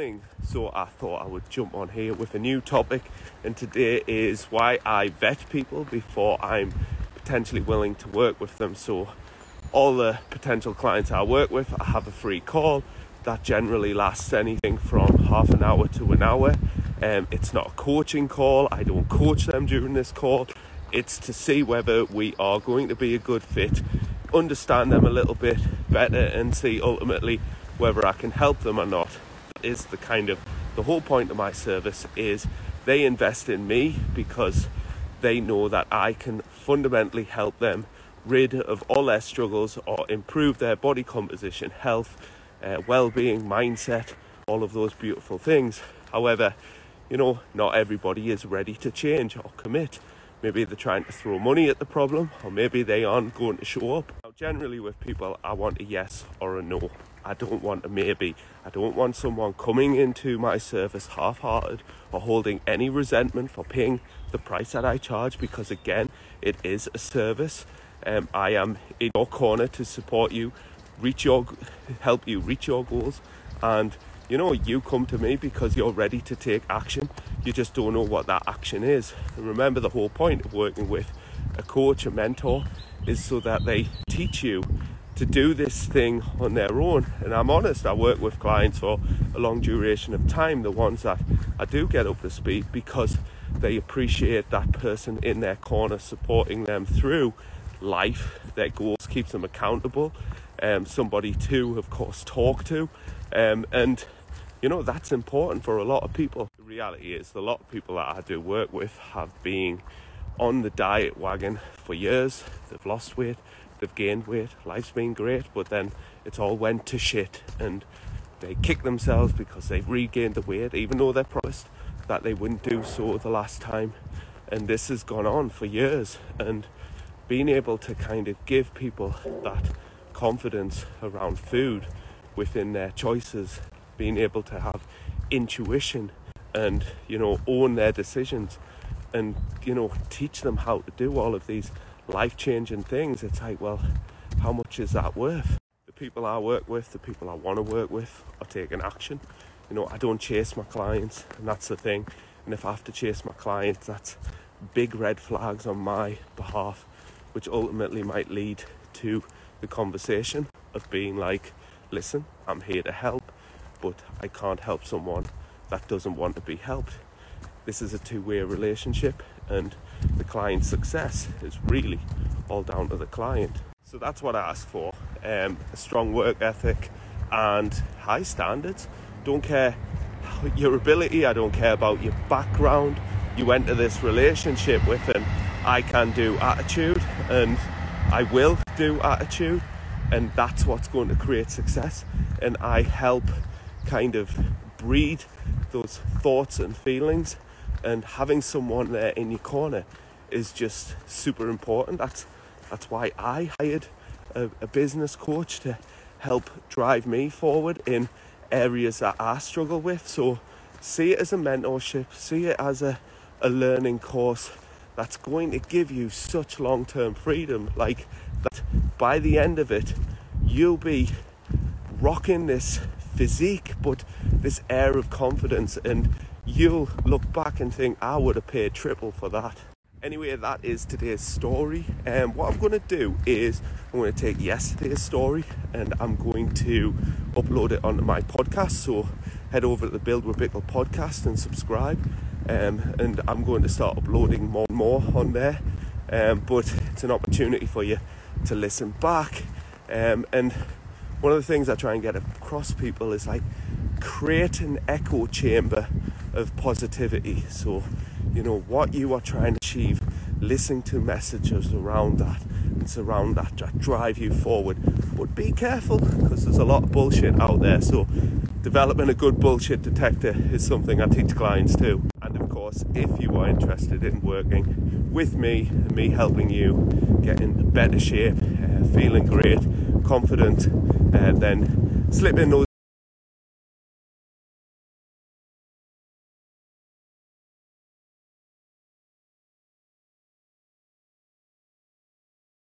morning. So I thought I would jump on here with a new topic, and today is why I vet people before I'm potentially willing to work with them. So, all the potential clients I work with, I have a free call that generally lasts anything from half an hour to an hour. Um, it's not a coaching call, I don't coach them during this call. It's to see whether we are going to be a good fit, understand them a little bit better, and see ultimately whether I can help them or not. Is the kind of the whole point of my service is they invest in me because they know that I can fundamentally help them rid of all their struggles or improve their body composition, health, uh, well-being, mindset, all of those beautiful things. However, you know, not everybody is ready to change or commit. Maybe they're trying to throw money at the problem, or maybe they aren't going to show up. Now, generally, with people, I want a yes or a no. I don't want a maybe. I don't want someone coming into my service half hearted or holding any resentment for paying the price that I charge because, again, it is a service. Um, I am in your corner to support you, reach your, help you reach your goals, and you know, you come to me because you're ready to take action. You just don't know what that action is. And remember, the whole point of working with a coach, a mentor, is so that they teach you to do this thing on their own. And I'm honest, I work with clients for a long duration of time, the ones that I do get up to speed because they appreciate that person in their corner supporting them through life, their goals, keeps them accountable, um, somebody to, of course, talk to. Um, and you know, that's important for a lot of people. The reality is, a lot of people that I do work with have been on the diet wagon for years. They've lost weight, they've gained weight, life's been great, but then it's all went to shit and they kick themselves because they've regained the weight, even though they promised that they wouldn't do so the last time. And this has gone on for years. And being able to kind of give people that confidence around food within their choices being able to have intuition and you know own their decisions and you know teach them how to do all of these life-changing things it's like well how much is that worth? The people i work with the people i want to work with are taking action. You know i don't chase my clients and that's the thing. And if i have to chase my clients that's big red flags on my behalf which ultimately might lead to the conversation of being like listen i'm here to help but I can't help someone that doesn't want to be helped. This is a two way relationship, and the client's success is really all down to the client. So that's what I ask for um, a strong work ethic and high standards. Don't care your ability, I don't care about your background. You enter this relationship with an I can do attitude, and I will do attitude, and that's what's going to create success. And I help kind of breed those thoughts and feelings and having someone there in your corner is just super important that's that's why i hired a, a, business coach to help drive me forward in areas that i struggle with so see it as a mentorship see it as a, a learning course that's going to give you such long-term freedom like that by the end of it you'll be rocking this physique, but this air of confidence. And you'll look back and think, I would have paid triple for that. Anyway, that is today's story. And um, what I'm going to do is I'm going to take yesterday's story and I'm going to upload it onto my podcast. So head over to the Build with Bickle podcast and subscribe. Um, and I'm going to start uploading more and more on there. Um, but it's an opportunity for you to listen back. Um, and one of the things I try and get across people is like create an echo chamber of positivity. So, you know, what you are trying to achieve, listen to messages around that and surround that that drive you forward. But be careful because there's a lot of bullshit out there. So, developing a good bullshit detector is something I teach clients too. And of course, if you are interested in working with me and me helping you get in better shape, uh, feeling great, confident, uh, then slip in those